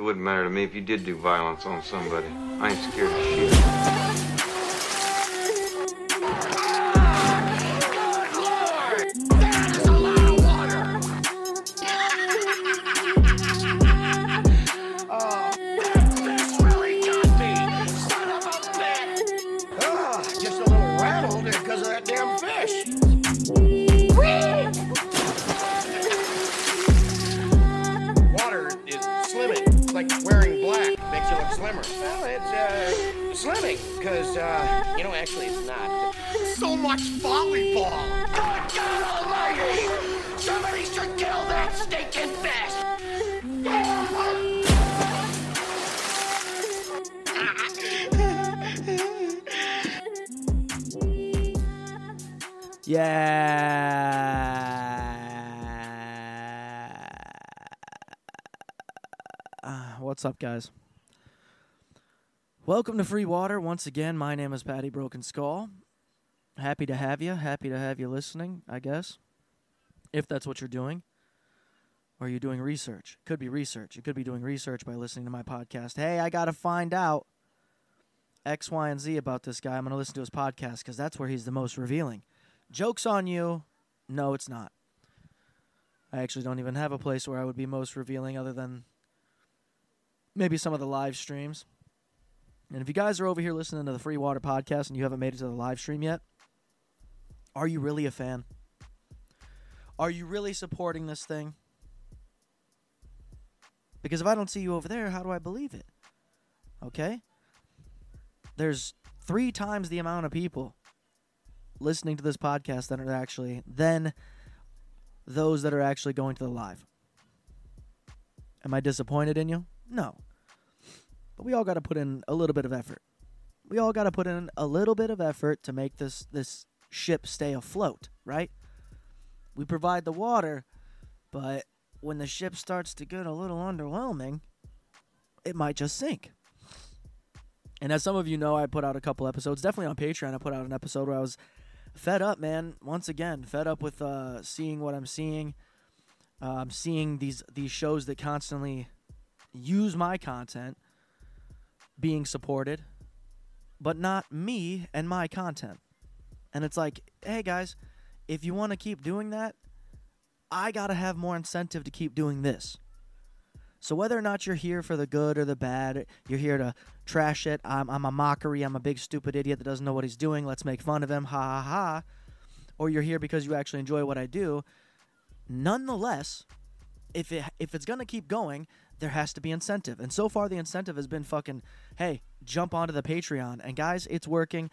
It wouldn't matter to me if you did do violence on somebody. I ain't scared of shit. Because uh, you know actually it's not. So much volleyball. Good God Almighty! Somebody should kill that stinking fish. Yeah. Uh, what's up, guys? Welcome to Free Water. Once again, my name is Patty Broken Skull. Happy to have you. Happy to have you listening, I guess. If that's what you're doing. Or you're doing research. Could be research. You could be doing research by listening to my podcast. Hey, I got to find out X, Y, and Z about this guy. I'm going to listen to his podcast because that's where he's the most revealing. Joke's on you. No, it's not. I actually don't even have a place where I would be most revealing other than maybe some of the live streams. And if you guys are over here listening to the Free Water podcast and you haven't made it to the live stream yet, are you really a fan? Are you really supporting this thing? Because if I don't see you over there, how do I believe it? Okay? There's three times the amount of people listening to this podcast that are actually than those that are actually going to the live. Am I disappointed in you? No. But we all got to put in a little bit of effort. We all got to put in a little bit of effort to make this this ship stay afloat, right? We provide the water, but when the ship starts to get a little underwhelming, it might just sink. And as some of you know, I put out a couple episodes, definitely on Patreon. I put out an episode where I was fed up, man. Once again, fed up with uh, seeing what I'm seeing. I'm seeing these these shows that constantly use my content being supported, but not me and my content. And it's like, hey guys, if you want to keep doing that, I gotta have more incentive to keep doing this. So whether or not you're here for the good or the bad, you're here to trash it. I'm, I'm a mockery. I'm a big stupid idiot that doesn't know what he's doing. Let's make fun of him. Ha ha ha. Or you're here because you actually enjoy what I do. Nonetheless, if it if it's gonna keep going, there has to be incentive. And so far, the incentive has been fucking, hey, jump onto the Patreon. And guys, it's working.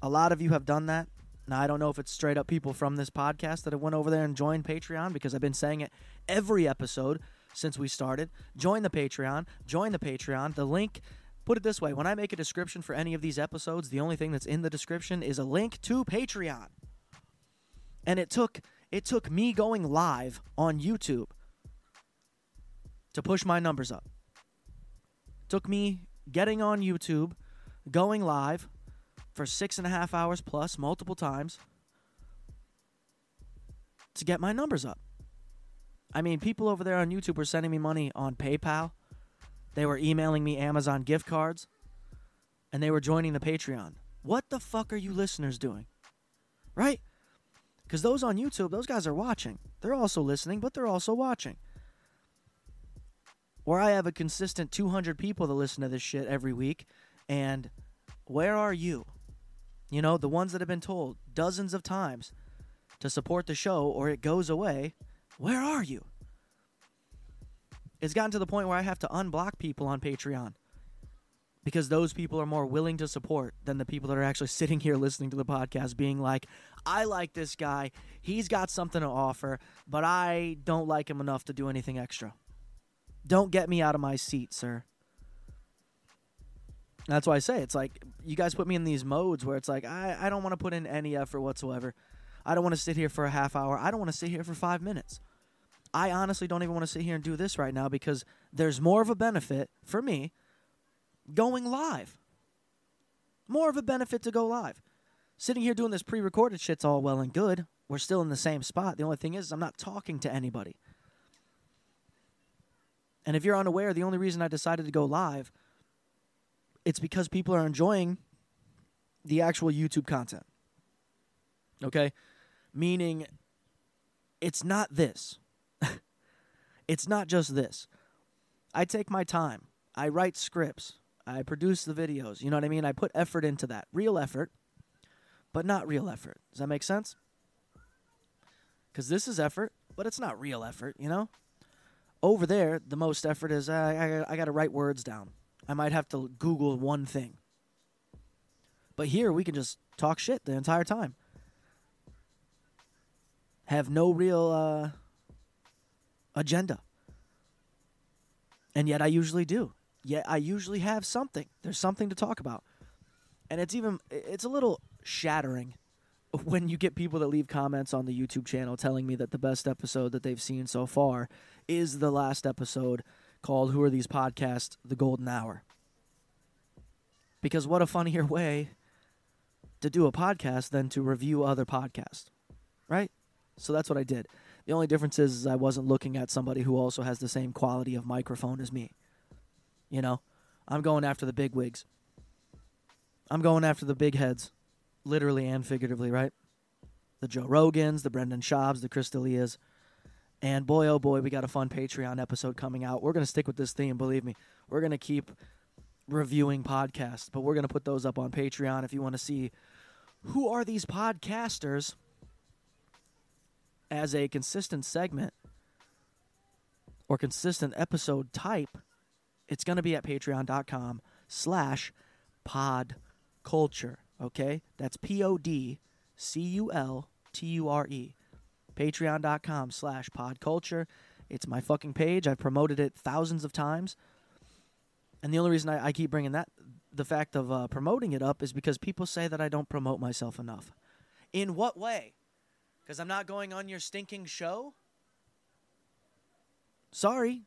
A lot of you have done that. Now I don't know if it's straight up people from this podcast that have went over there and joined Patreon because I've been saying it every episode since we started. Join the Patreon. Join the Patreon. The link. Put it this way: when I make a description for any of these episodes, the only thing that's in the description is a link to Patreon. And it took it took me going live on YouTube to push my numbers up. Took me getting on YouTube, going live for six and a half hours plus, multiple times, to get my numbers up. I mean, people over there on YouTube were sending me money on PayPal. They were emailing me Amazon gift cards. And they were joining the Patreon. What the fuck are you listeners doing? Right? Because those on YouTube, those guys are watching. They're also listening, but they're also watching. Where I have a consistent 200 people that listen to this shit every week. And where are you? You know, the ones that have been told dozens of times to support the show or it goes away. Where are you? It's gotten to the point where I have to unblock people on Patreon because those people are more willing to support than the people that are actually sitting here listening to the podcast being like, I like this guy. He's got something to offer, but I don't like him enough to do anything extra. Don't get me out of my seat, sir. That's why I say it's like you guys put me in these modes where it's like I, I don't want to put in any effort whatsoever. I don't want to sit here for a half hour. I don't want to sit here for five minutes. I honestly don't even want to sit here and do this right now because there's more of a benefit for me going live. More of a benefit to go live. Sitting here doing this pre recorded shit's all well and good. We're still in the same spot. The only thing is, I'm not talking to anybody. And if you're unaware, the only reason I decided to go live it's because people are enjoying the actual YouTube content. Okay? Meaning it's not this. it's not just this. I take my time. I write scripts. I produce the videos. You know what I mean? I put effort into that. Real effort, but not real effort. Does that make sense? Because this is effort, but it's not real effort, you know? Over there, the most effort is uh, I, I got to write words down. I might have to Google one thing. But here, we can just talk shit the entire time. Have no real uh, agenda. And yet, I usually do. Yet, I usually have something. There's something to talk about. And it's even, it's a little shattering when you get people that leave comments on the YouTube channel telling me that the best episode that they've seen so far is the last episode called Who Are These Podcasts? The Golden Hour. Because what a funnier way to do a podcast than to review other podcasts, right? So that's what I did. The only difference is, is I wasn't looking at somebody who also has the same quality of microphone as me. You know, I'm going after the big wigs. I'm going after the big heads, literally and figuratively, right? The Joe Rogans, the Brendan Schaubs, the Chris D'Elias. And boy, oh boy, we got a fun Patreon episode coming out. We're going to stick with this theme, believe me. We're going to keep reviewing podcasts, but we're going to put those up on Patreon if you want to see who are these podcasters as a consistent segment or consistent episode type. It's going to be at patreon.com slash pod culture. Okay? That's P O D C U L T U R E. Patreon.com slash pod culture. It's my fucking page. I've promoted it thousands of times. And the only reason I, I keep bringing that, the fact of uh, promoting it up, is because people say that I don't promote myself enough. In what way? Because I'm not going on your stinking show? Sorry.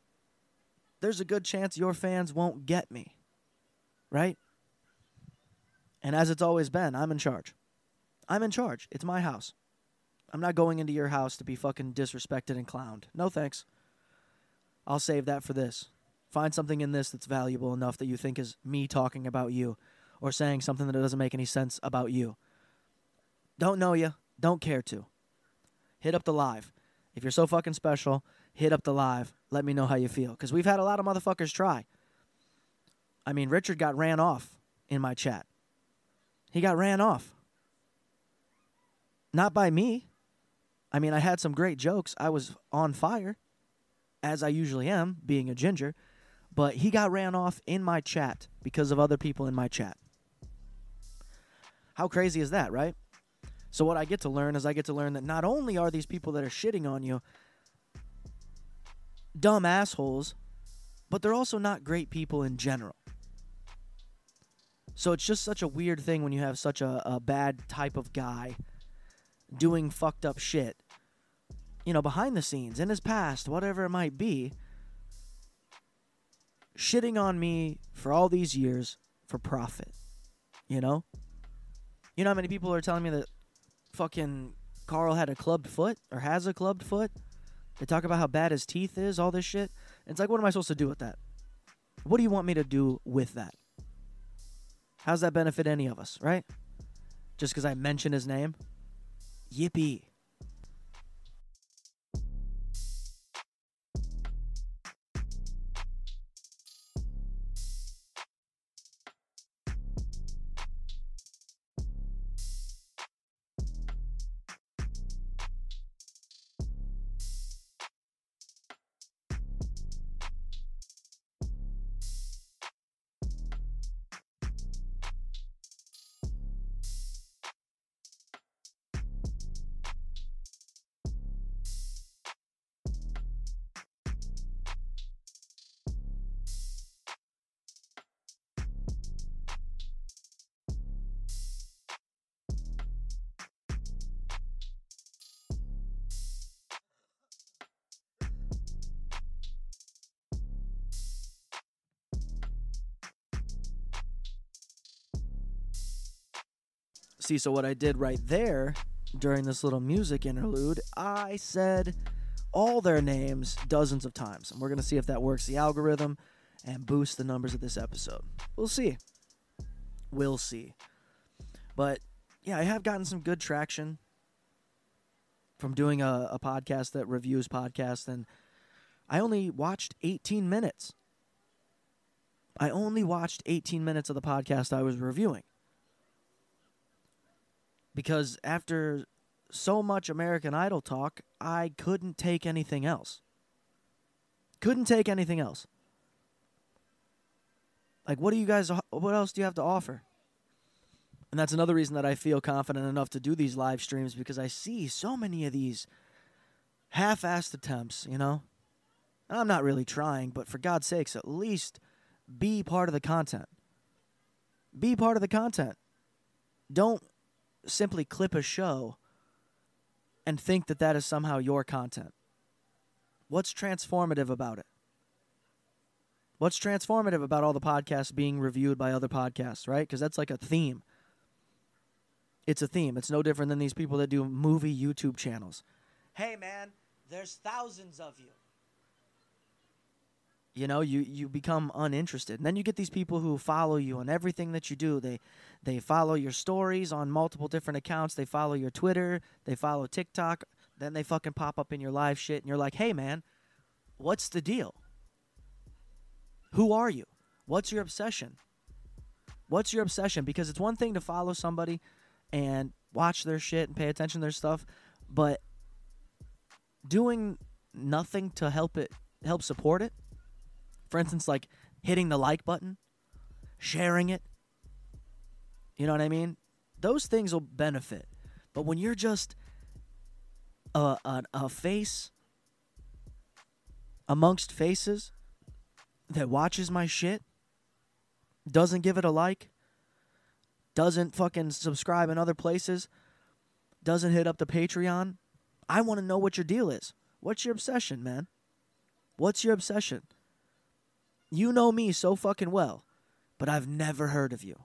There's a good chance your fans won't get me. Right? And as it's always been, I'm in charge. I'm in charge. It's my house. I'm not going into your house to be fucking disrespected and clowned. No thanks. I'll save that for this. Find something in this that's valuable enough that you think is me talking about you or saying something that doesn't make any sense about you. Don't know you, don't care to. Hit up the live. If you're so fucking special, hit up the live. Let me know how you feel. Because we've had a lot of motherfuckers try. I mean, Richard got ran off in my chat. He got ran off. Not by me. I mean, I had some great jokes. I was on fire, as I usually am, being a ginger. But he got ran off in my chat because of other people in my chat. How crazy is that, right? So, what I get to learn is I get to learn that not only are these people that are shitting on you dumb assholes, but they're also not great people in general. So, it's just such a weird thing when you have such a, a bad type of guy doing fucked up shit, you know, behind the scenes, in his past, whatever it might be, shitting on me for all these years for profit. You know? You know how many people are telling me that fucking Carl had a clubbed foot or has a clubbed foot? They talk about how bad his teeth is, all this shit. It's like, what am I supposed to do with that? What do you want me to do with that? How's that benefit any of us, right? Just because I mention his name? Yippee. See, so what I did right there during this little music interlude, I said, all their names dozens of times. And we're going to see if that works the algorithm and boost the numbers of this episode. We'll see. We'll see. But yeah, I have gotten some good traction from doing a, a podcast that reviews podcasts, and I only watched 18 minutes. I only watched 18 minutes of the podcast I was reviewing. Because after so much American Idol talk, I couldn't take anything else. Couldn't take anything else. Like, what do you guys, what else do you have to offer? And that's another reason that I feel confident enough to do these live streams because I see so many of these half assed attempts, you know? And I'm not really trying, but for God's sakes, at least be part of the content. Be part of the content. Don't simply clip a show and think that that is somehow your content. What's transformative about it? What's transformative about all the podcasts being reviewed by other podcasts, right? Because that's like a theme. It's a theme. It's no different than these people that do movie YouTube channels. Hey, man, there's thousands of you. You know, you, you become uninterested. And then you get these people who follow you on everything that you do. They they follow your stories on multiple different accounts. They follow your Twitter. They follow TikTok. Then they fucking pop up in your live shit, and you're like, hey, man, what's the deal? Who are you? What's your obsession? What's your obsession? Because it's one thing to follow somebody and watch their shit and pay attention to their stuff, but doing nothing to help it help support it. For instance, like hitting the like button, sharing it. You know what I mean? Those things will benefit. But when you're just a, a, a face amongst faces that watches my shit, doesn't give it a like, doesn't fucking subscribe in other places, doesn't hit up the Patreon, I want to know what your deal is. What's your obsession, man? What's your obsession? You know me so fucking well, but I've never heard of you.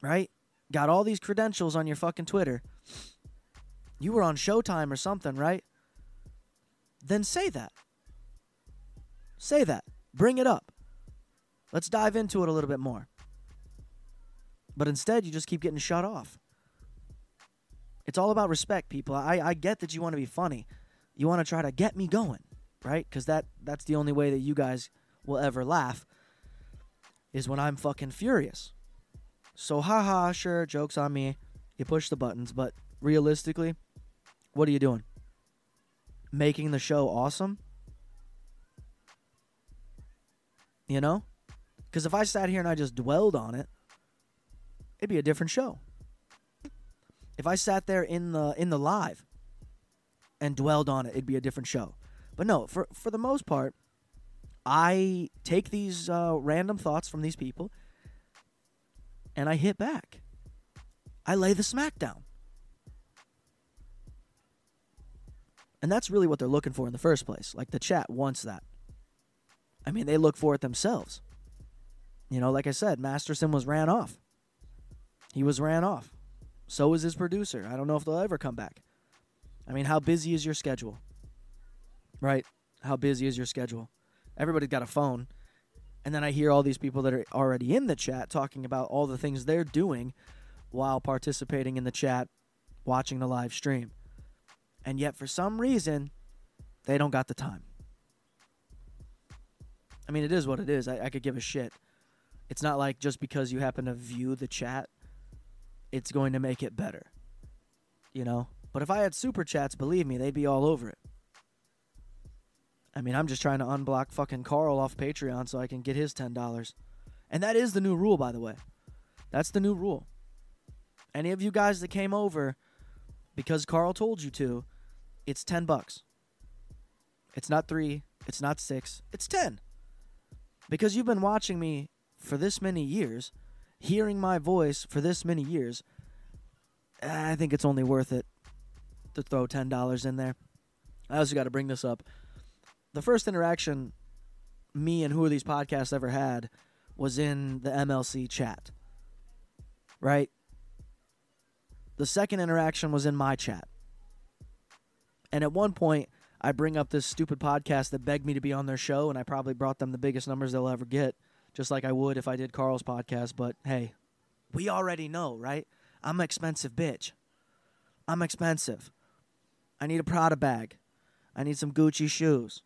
Right? Got all these credentials on your fucking Twitter. You were on Showtime or something, right? Then say that. Say that. Bring it up. Let's dive into it a little bit more. But instead, you just keep getting shut off. It's all about respect, people. I, I get that you want to be funny. You want to try to get me going, right? Because that, that's the only way that you guys will ever laugh is when I'm fucking furious. So, haha, sure, joke's on me. You push the buttons, but realistically, what are you doing? Making the show awesome? You know? Because if I sat here and I just dwelled on it, it'd be a different show. If I sat there in the in the live and dwelled on it, it'd be a different show. But no, for for the most part, I take these uh, random thoughts from these people and I hit back. I lay the smackdown. And that's really what they're looking for in the first place. Like the chat wants that. I mean, they look for it themselves. You know, like I said, Masterson was ran off. He was ran off. So was his producer. I don't know if they'll ever come back. I mean, how busy is your schedule? Right? How busy is your schedule? Everybody's got a phone. And then I hear all these people that are already in the chat talking about all the things they're doing while participating in the chat, watching the live stream. And yet, for some reason, they don't got the time. I mean, it is what it is. I, I could give a shit. It's not like just because you happen to view the chat, it's going to make it better. You know? But if I had super chats, believe me, they'd be all over it. I mean, I'm just trying to unblock fucking Carl off Patreon so I can get his $10. And that is the new rule, by the way. That's the new rule. Any of you guys that came over because Carl told you to, it's 10 bucks. It's not 3, it's not 6, it's 10. Because you've been watching me for this many years, hearing my voice for this many years, I think it's only worth it to throw $10 in there. I also got to bring this up. The first interaction me and who are these podcasts ever had was in the MLC chat. Right? The second interaction was in my chat. And at one point, I bring up this stupid podcast that begged me to be on their show, and I probably brought them the biggest numbers they'll ever get, just like I would if I did Carl's podcast. But hey, we already know, right? I'm an expensive bitch. I'm expensive. I need a Prada bag. I need some Gucci shoes.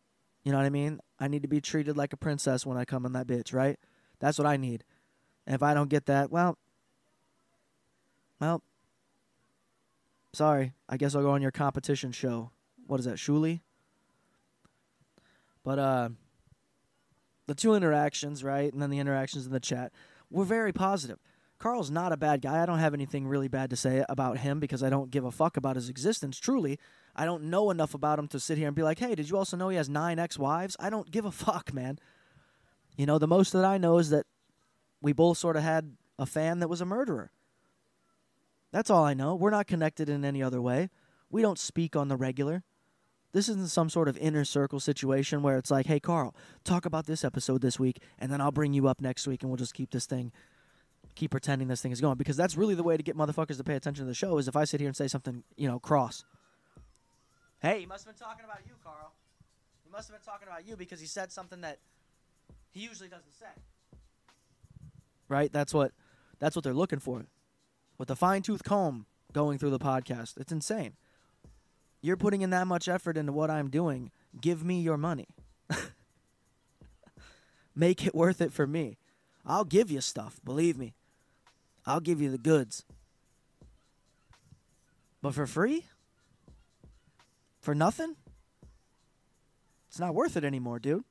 You know what I mean? I need to be treated like a princess when I come in that bitch, right? That's what I need. And if I don't get that, well, well, sorry. I guess I'll go on your competition show. What is that, Shuli? But uh, the two interactions, right, and then the interactions in the chat were very positive. Carl's not a bad guy. I don't have anything really bad to say about him because I don't give a fuck about his existence. Truly, I don't know enough about him to sit here and be like, hey, did you also know he has nine ex wives? I don't give a fuck, man. You know, the most that I know is that we both sort of had a fan that was a murderer. That's all I know. We're not connected in any other way. We don't speak on the regular. This isn't some sort of inner circle situation where it's like, hey, Carl, talk about this episode this week, and then I'll bring you up next week and we'll just keep this thing keep pretending this thing is going because that's really the way to get motherfuckers to pay attention to the show is if I sit here and say something, you know, cross. Hey, he must have been talking about you, Carl. He must have been talking about you because he said something that he usually doesn't say. Right? That's what that's what they're looking for. With a fine-tooth comb going through the podcast. It's insane. You're putting in that much effort into what I'm doing. Give me your money. Make it worth it for me. I'll give you stuff, believe me. I'll give you the goods. But for free? For nothing? It's not worth it anymore, dude.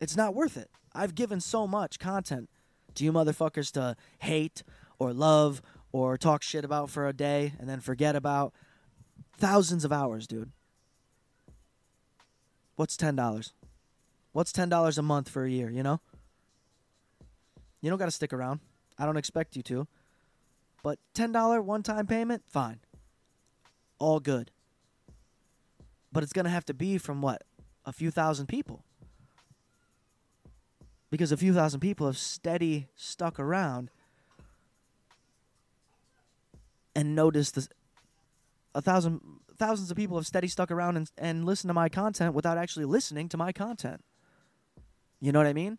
It's not worth it. I've given so much content to you motherfuckers to hate or love or talk shit about for a day and then forget about. Thousands of hours, dude. What's $10? What's $10 a month for a year, you know? You don't got to stick around. I don't expect you to. But $10 one time payment, fine. All good. But it's going to have to be from what? A few thousand people. Because a few thousand people have steady stuck around and noticed this. A thousand thousands of people have steady stuck around and, and listened to my content without actually listening to my content. You know what I mean?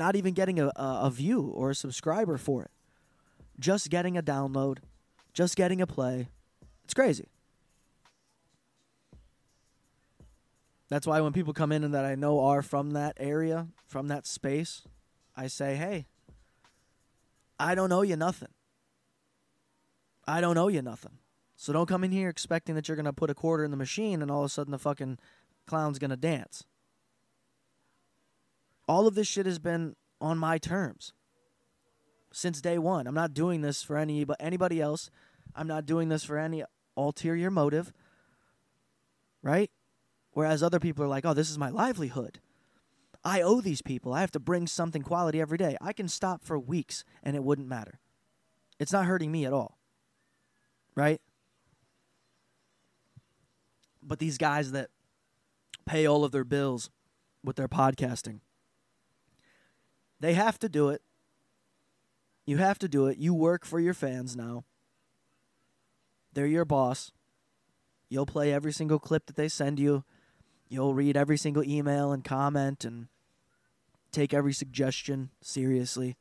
not even getting a, a, a view or a subscriber for it. Just getting a download, just getting a play. It's crazy. That's why when people come in and that I know are from that area, from that space, I say, hey, I don't owe you nothing. I don't owe you nothing. So don't come in here expecting that you're going to put a quarter in the machine and all of a sudden the fucking clown's going to dance. All of this shit has been on my terms since day one. I'm not doing this for any but anybody else. I'm not doing this for any ulterior motive. Right? Whereas other people are like, "Oh, this is my livelihood. I owe these people. I have to bring something quality every day. I can stop for weeks and it wouldn't matter. It's not hurting me at all. Right? But these guys that pay all of their bills with their podcasting they have to do it. You have to do it. You work for your fans now. They're your boss. You'll play every single clip that they send you. You'll read every single email and comment and take every suggestion seriously.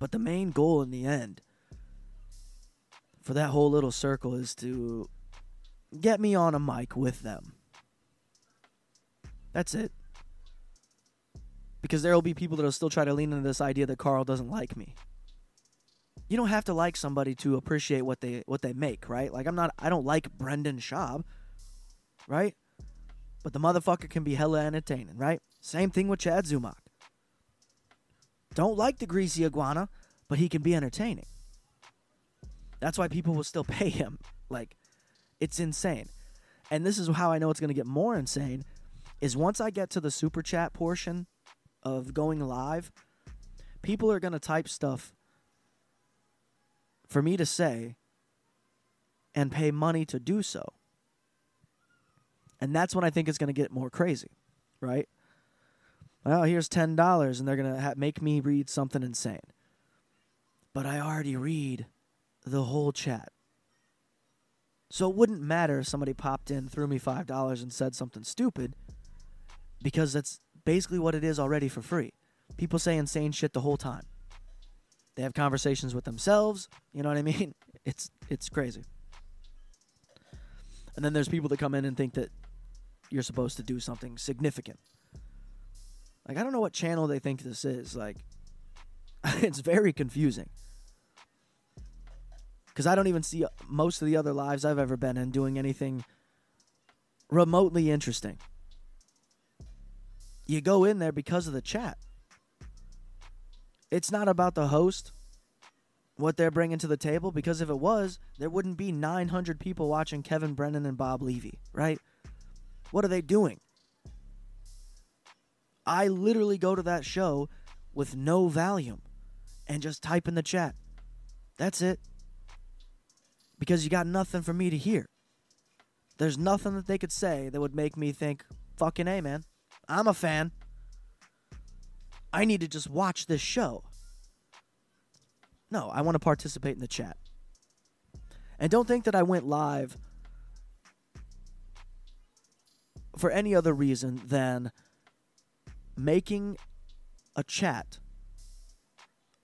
But the main goal in the end for that whole little circle is to get me on a mic with them. That's it because there will be people that'll still try to lean into this idea that Carl doesn't like me. You don't have to like somebody to appreciate what they what they make, right? Like I'm not I don't like Brendan Schaub, right? But the motherfucker can be hella entertaining, right? Same thing with Chad Zumock. Don't like the greasy iguana, but he can be entertaining. That's why people will still pay him. Like, it's insane. And this is how I know it's going to get more insane is once I get to the super chat portion of going live, people are going to type stuff for me to say and pay money to do so. And that's when I think it's going to get more crazy, right? Well, here's $10 and they're going to ha- make me read something insane. But I already read the whole chat. So it wouldn't matter if somebody popped in, threw me $5 and said something stupid because that's basically what it is already for free. People say insane shit the whole time. They have conversations with themselves, you know what I mean? It's it's crazy. And then there's people that come in and think that you're supposed to do something significant. Like I don't know what channel they think this is. Like it's very confusing. Cuz I don't even see uh, most of the other lives I've ever been in doing anything remotely interesting. You go in there because of the chat. It's not about the host, what they're bringing to the table, because if it was, there wouldn't be 900 people watching Kevin Brennan and Bob Levy, right? What are they doing? I literally go to that show with no volume and just type in the chat. That's it. Because you got nothing for me to hear. There's nothing that they could say that would make me think, fucking A, man. I'm a fan. I need to just watch this show. No, I want to participate in the chat. And don't think that I went live for any other reason than making a chat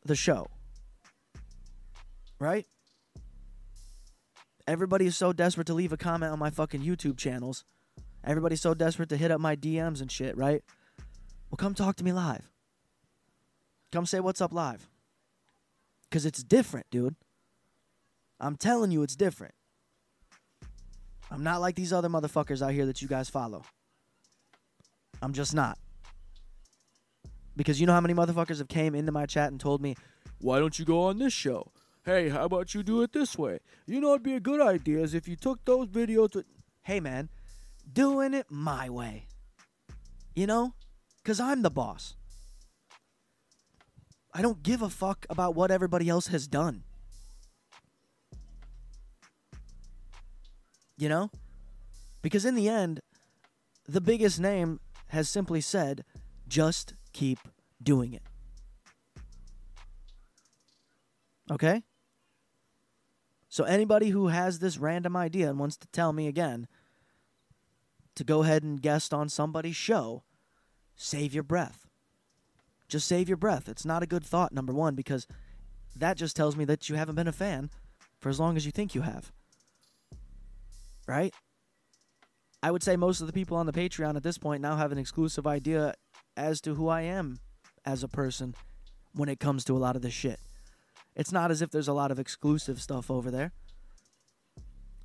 the show. Right? Everybody is so desperate to leave a comment on my fucking YouTube channels. Everybody's so desperate to hit up my DMs and shit, right? Well, come talk to me live. Come say what's up live. Because it's different, dude. I'm telling you, it's different. I'm not like these other motherfuckers out here that you guys follow. I'm just not. Because you know how many motherfuckers have came into my chat and told me, "Why don't you go on this show? Hey, how about you do it this way? You know, it'd be a good idea is if you took those videos with Hey man, doing it my way. You know? Cuz I'm the boss. I don't give a fuck about what everybody else has done. You know? Because in the end, the biggest name has simply said, just keep doing it. Okay? So anybody who has this random idea and wants to tell me again to go ahead and guest on somebody's show, save your breath. Just save your breath. It's not a good thought, number one, because that just tells me that you haven't been a fan for as long as you think you have. Right? I would say most of the people on the Patreon at this point now have an exclusive idea as to who I am as a person when it comes to a lot of this shit. It's not as if there's a lot of exclusive stuff over there,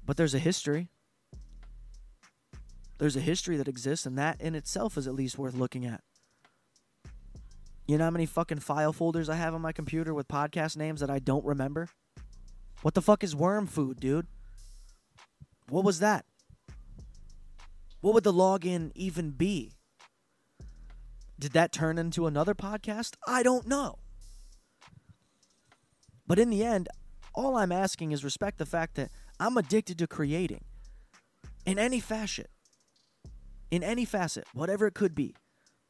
but there's a history. There's a history that exists, and that in itself is at least worth looking at. You know how many fucking file folders I have on my computer with podcast names that I don't remember? What the fuck is worm food, dude? What was that? What would the login even be? Did that turn into another podcast? I don't know. But in the end, all I'm asking is respect the fact that I'm addicted to creating in any fashion, in any facet, whatever it could be.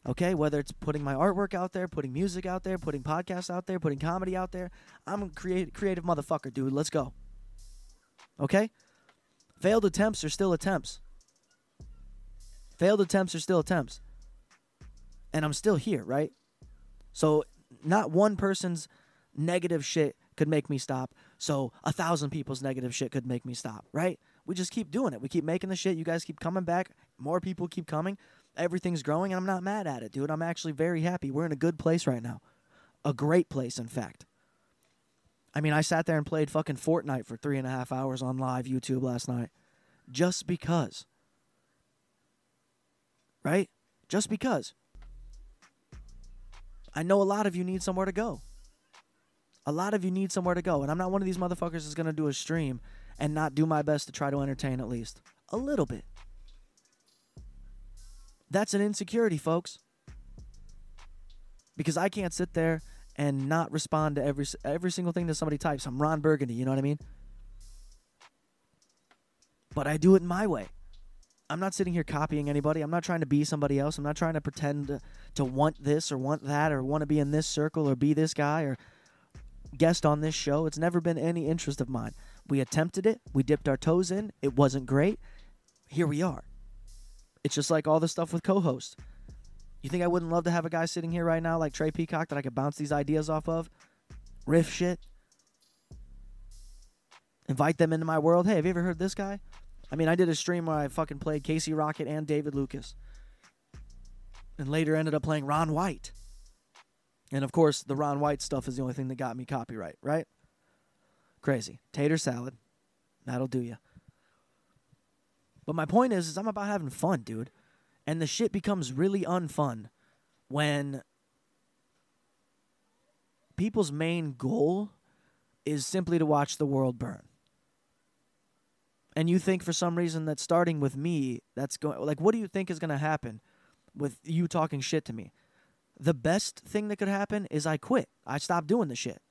Okay, whether it's putting my artwork out there, putting music out there, putting podcasts out there, putting comedy out there, I'm a creative, creative motherfucker, dude. Let's go. Okay? Failed attempts are still attempts. Failed attempts are still attempts. And I'm still here, right? So, not one person's negative shit could make me stop. So, a thousand people's negative shit could make me stop, right? We just keep doing it. We keep making the shit. You guys keep coming back. More people keep coming. Everything's growing, and I'm not mad at it, dude. I'm actually very happy. We're in a good place right now. A great place, in fact. I mean, I sat there and played fucking Fortnite for three and a half hours on live YouTube last night just because. Right? Just because. I know a lot of you need somewhere to go. A lot of you need somewhere to go. And I'm not one of these motherfuckers that's going to do a stream and not do my best to try to entertain at least. A little bit. That's an insecurity, folks. Because I can't sit there and not respond to every every single thing that somebody types. I'm Ron Burgundy, you know what I mean? But I do it my way. I'm not sitting here copying anybody. I'm not trying to be somebody else. I'm not trying to pretend to, to want this or want that or want to be in this circle or be this guy or guest on this show. It's never been any interest of mine. We attempted it. We dipped our toes in. It wasn't great. Here we are. It's just like all the stuff with co-host. You think I wouldn't love to have a guy sitting here right now like Trey Peacock that I could bounce these ideas off of? Riff shit. Invite them into my world. Hey, have you ever heard this guy? I mean, I did a stream where I fucking played Casey Rocket and David Lucas. And later ended up playing Ron White. And of course, the Ron White stuff is the only thing that got me copyright, right? Crazy. Tater salad. That'll do you. But my point is, is I'm about having fun, dude. And the shit becomes really unfun when people's main goal is simply to watch the world burn. And you think for some reason that starting with me, that's going like what do you think is going to happen with you talking shit to me? The best thing that could happen is I quit. I stop doing the shit.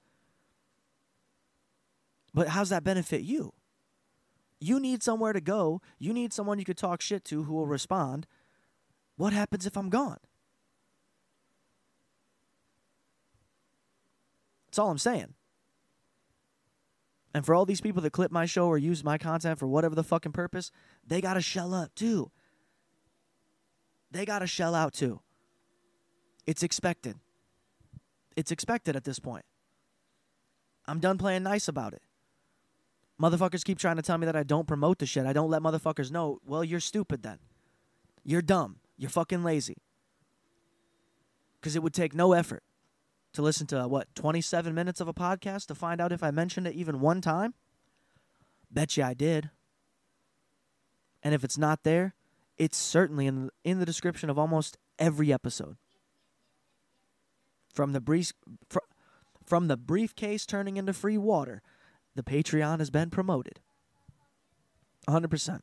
But how's that benefit you? You need somewhere to go. You need someone you could talk shit to who will respond. What happens if I'm gone? That's all I'm saying. And for all these people that clip my show or use my content for whatever the fucking purpose, they got to shell up too. They got to shell out too. It's expected. It's expected at this point. I'm done playing nice about it. Motherfuckers keep trying to tell me that I don't promote the shit. I don't let motherfuckers know. Well, you're stupid then. You're dumb. You're fucking lazy. Because it would take no effort to listen to, what, 27 minutes of a podcast to find out if I mentioned it even one time? Bet you I did. And if it's not there, it's certainly in, in the description of almost every episode. From the brief, fr- from the briefcase turning into free water the Patreon has been promoted. 100%.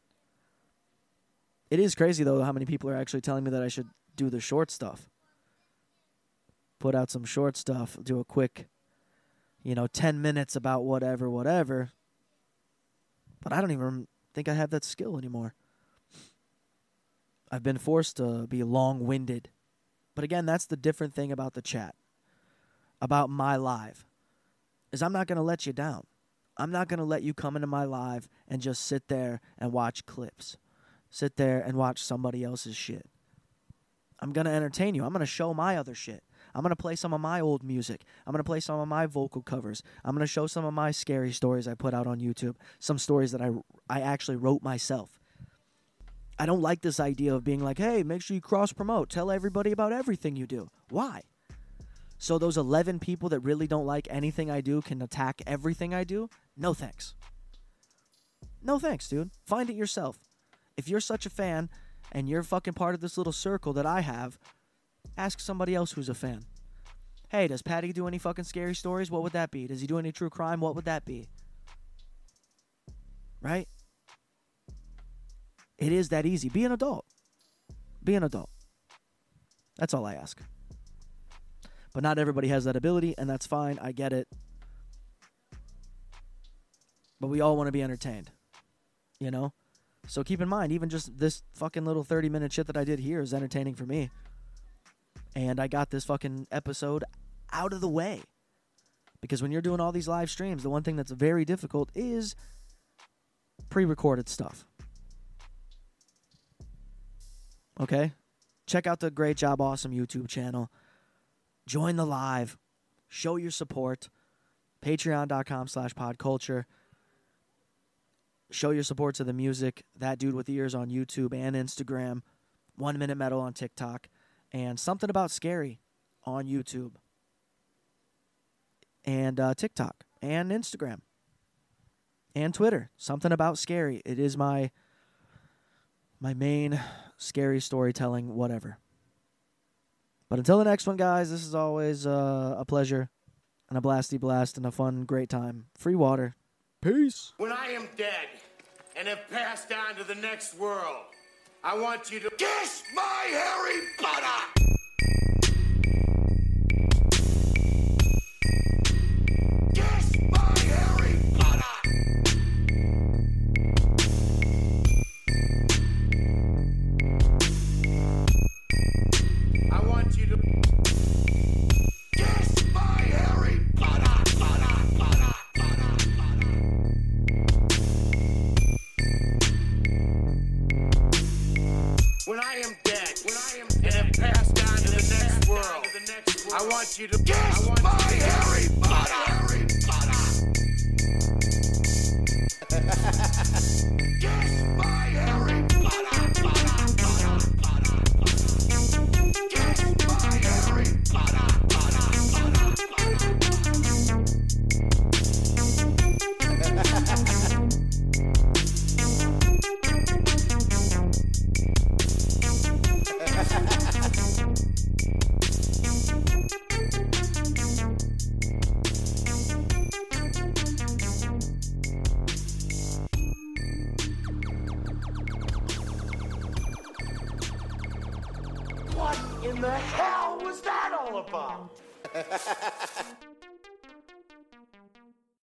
It is crazy, though, how many people are actually telling me that I should do the short stuff. Put out some short stuff, do a quick, you know, 10 minutes about whatever, whatever. But I don't even think I have that skill anymore. I've been forced to be long winded. But again, that's the different thing about the chat, about my live, is I'm not going to let you down. I'm not going to let you come into my live and just sit there and watch clips. Sit there and watch somebody else's shit. I'm going to entertain you. I'm going to show my other shit. I'm going to play some of my old music. I'm going to play some of my vocal covers. I'm going to show some of my scary stories I put out on YouTube, some stories that I, I actually wrote myself. I don't like this idea of being like, hey, make sure you cross promote. Tell everybody about everything you do. Why? So those 11 people that really don't like anything I do can attack everything I do? No thanks. No thanks, dude. Find it yourself. If you're such a fan and you're fucking part of this little circle that I have, ask somebody else who's a fan. Hey, does Patty do any fucking scary stories? What would that be? Does he do any true crime? What would that be? Right? It is that easy. Be an adult. Be an adult. That's all I ask. But not everybody has that ability, and that's fine. I get it. But we all want to be entertained. You know? So keep in mind, even just this fucking little 30 minute shit that I did here is entertaining for me. And I got this fucking episode out of the way. Because when you're doing all these live streams, the one thing that's very difficult is pre recorded stuff. Okay? Check out the Great Job Awesome YouTube channel join the live, show your support. Patreon.com slash podculture. Show your support to the music. That dude with ears on YouTube and Instagram. One Minute Metal on TikTok. And something about scary on YouTube. And uh, TikTok and Instagram. And Twitter. Something about scary. It is my my main scary storytelling, whatever. But until the next one, guys, this is always uh, a pleasure and a blasty blast and a fun, great time. Free water. Peace. When I am dead and have passed on to the next world, I want you to kiss my hairy butter! pass down to the next world. I want you to kiss my Harry Potter. Kiss my Harry Potter. Kiss my Harry Potter.